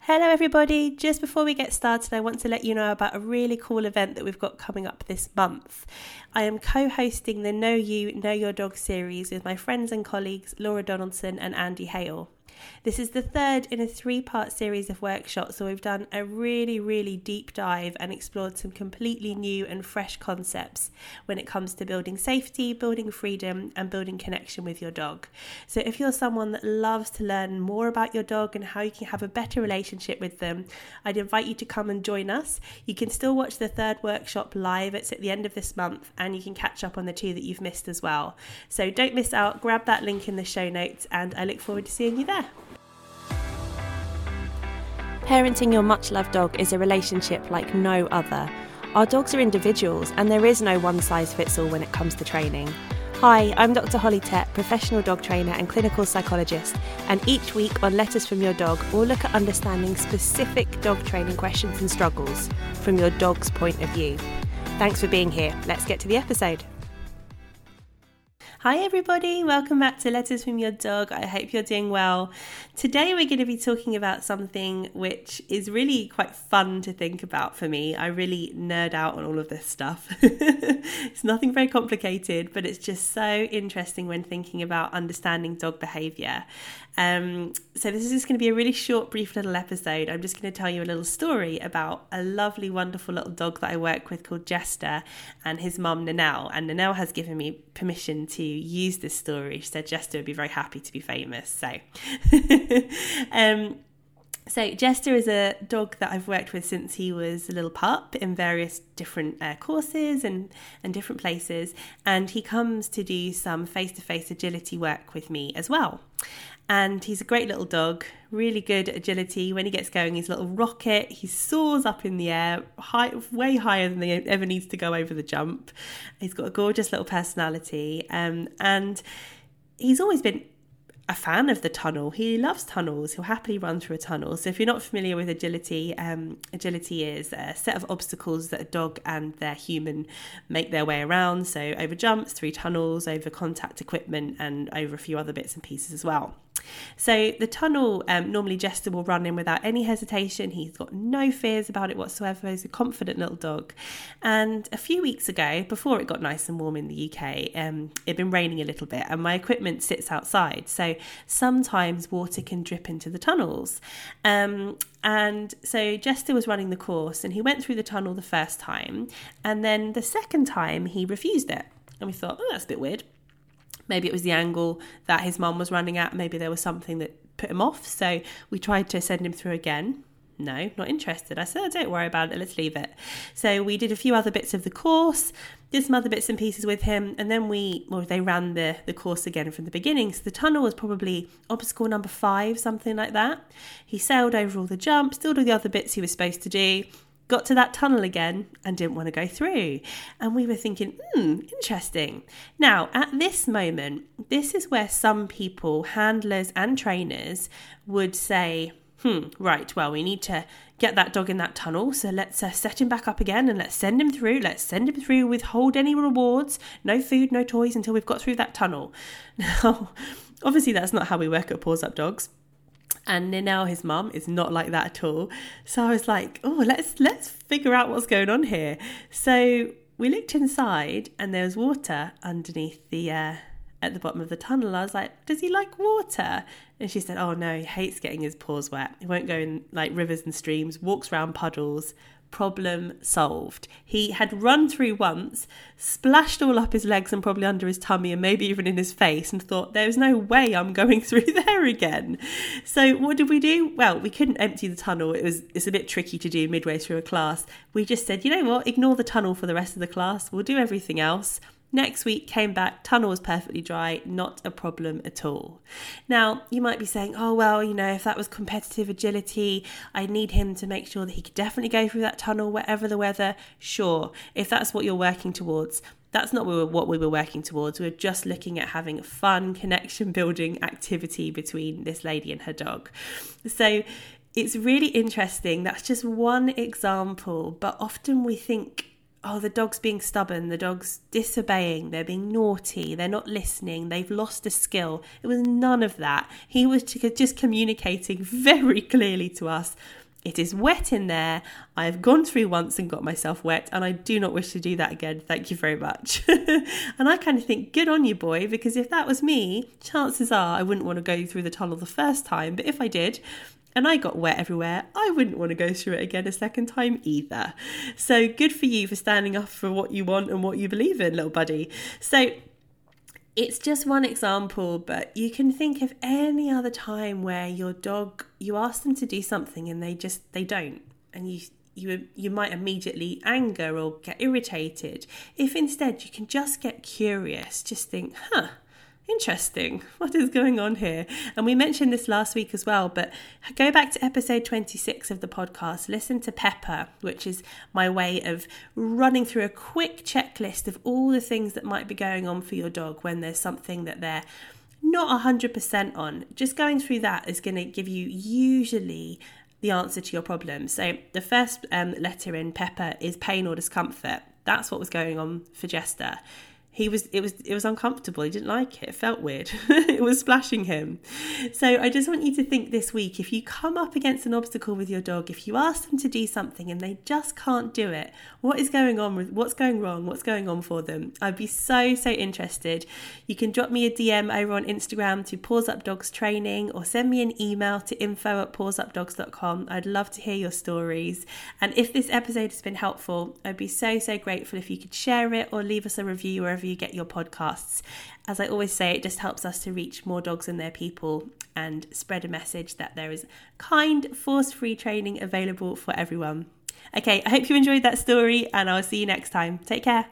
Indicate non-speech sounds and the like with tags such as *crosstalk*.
Hello, everybody. Just before we get started, I want to let you know about a really cool event that we've got coming up this month. I am co hosting the Know You, Know Your Dog series with my friends and colleagues Laura Donaldson and Andy Hale. This is the third in a three part series of workshops, so we've done a really, really deep dive and explored some completely new and fresh concepts when it comes to building safety, building freedom, and building connection with your dog. So, if you're someone that loves to learn more about your dog and how you can have a better relationship with them, I'd invite you to come and join us. You can still watch the third workshop live, it's at the end of this month, and you can catch up on the two that you've missed as well. So, don't miss out, grab that link in the show notes, and I look forward to seeing you there. Parenting your much loved dog is a relationship like no other. Our dogs are individuals, and there is no one size fits all when it comes to training. Hi, I'm Dr. Holly Tett, professional dog trainer and clinical psychologist, and each week on Letters from Your Dog, we'll look at understanding specific dog training questions and struggles from your dog's point of view. Thanks for being here. Let's get to the episode. Hi, everybody. Welcome back to Letters from Your Dog. I hope you're doing well. Today, we're going to be talking about something which is really quite fun to think about for me. I really nerd out on all of this stuff. *laughs* it's nothing very complicated, but it's just so interesting when thinking about understanding dog behavior. Um, so, this is just going to be a really short, brief little episode. I'm just going to tell you a little story about a lovely, wonderful little dog that I work with called Jester and his mum, Nanelle. And Nanelle has given me permission to use this story. She said Jester would be very happy to be famous. So, *laughs* um, so Jester is a dog that I've worked with since he was a little pup in various different uh, courses and and different places, and he comes to do some face-to-face agility work with me as well. And he's a great little dog, really good agility. When he gets going, he's a little rocket. He soars up in the air, high, way higher than he ever needs to go over the jump. He's got a gorgeous little personality, um, and he's always been a fan of the tunnel. He loves tunnels. He'll happily run through a tunnel. So if you're not familiar with agility, um, agility is a set of obstacles that a dog and their human make their way around. So over jumps, through tunnels, over contact equipment, and over a few other bits and pieces as well. So the tunnel, um, normally Jester will run in without any hesitation. He's got no fears about it whatsoever. He's a confident little dog. And a few weeks ago, before it got nice and warm in the UK, um, it'd been raining a little bit, and my equipment sits outside. So sometimes water can drip into the tunnels. Um, and so Jester was running the course, and he went through the tunnel the first time, and then the second time he refused it. And we thought, oh, that's a bit weird. Maybe it was the angle that his mum was running at. Maybe there was something that put him off. So we tried to send him through again. No, not interested. I said, oh, don't worry about it, let's leave it. So we did a few other bits of the course, did some other bits and pieces with him, and then we, well, they ran the, the course again from the beginning. So the tunnel was probably obstacle number five, something like that. He sailed over all the jumps, did the other bits he was supposed to do, got to that tunnel again and didn't want to go through. And we were thinking, hmm, interesting. Now, at this moment, this is where some people, handlers and trainers, would say, hmm, right, well, we need to get that dog in that tunnel. So let's uh, set him back up again and let's send him through. Let's send him through, withhold any rewards, no food, no toys until we've got through that tunnel. *laughs* Now, obviously, that's not how we work at Paws Up Dogs and now his mum is not like that at all. So I was like, oh, let's let's figure out what's going on here. So we looked inside, and there was water underneath the uh, at the bottom of the tunnel. I was like, does he like water? And she said, oh no, he hates getting his paws wet. He won't go in like rivers and streams. Walks around puddles problem solved. He had run through once, splashed all up his legs and probably under his tummy and maybe even in his face, and thought, there's no way I'm going *laughs* through there again. So what did we do? Well, we couldn't empty the tunnel. It was it's a bit tricky to do midway through a class. We just said, you know what, ignore the tunnel for the rest of the class. We'll do everything else. Next week came back, tunnel was perfectly dry, not a problem at all. Now, you might be saying, oh, well, you know, if that was competitive agility, I need him to make sure that he could definitely go through that tunnel, whatever the weather. Sure, if that's what you're working towards, that's not what we were working towards. We were just looking at having a fun connection building activity between this lady and her dog. So it's really interesting. That's just one example, but often we think oh, the dog's being stubborn, the dog's disobeying, they're being naughty, they're not listening, they've lost a skill. It was none of that. He was just communicating *laughs* very clearly to us. It is wet in there. I have gone through once and got myself wet, and I do not wish to do that again. Thank you very much. *laughs* and I kind of think, good on you, boy, because if that was me, chances are I wouldn't want to go through the tunnel the first time. But if I did, and I got wet everywhere, I wouldn't want to go through it again a second time either. So good for you for standing up for what you want and what you believe in, little buddy. So it's just one example, but you can think of any other time where your dog you ask them to do something and they just they don't and you you you might immediately anger or get irritated. If instead you can just get curious, just think, "Huh, interesting. What is going on here? And we mentioned this last week as well, but go back to episode 26 of the podcast, listen to Pepper, which is my way of running through a quick checklist of all the things that might be going on for your dog when there's something that they're not 100% on. Just going through that is going to give you usually the answer to your problem. So the first um, letter in Pepper is pain or discomfort. That's what was going on for Jester he was it was it was uncomfortable. He didn't like it. It felt weird. *laughs* It was splashing him. So i just want you to think this week if you come up against an obstacle with your dog if you ask them to do something and they just can't do it what is going on with what's going wrong? What's going on for them? I'd be so so interested. You can drop me a dm over on instagram to Paws Up Dogs training or send me an email to info at pawsupdogs.com i'd love to hear your stories. And if this episode has been helpful i'd be so so grateful if you could share it or leave us a review wherever you get your podcasts. As I always say, it just helps us to reach more dogs and their people and spread a message that there is kind, force free training available for everyone. Okay, I hope you enjoyed that story and I'll see you next time. Take care.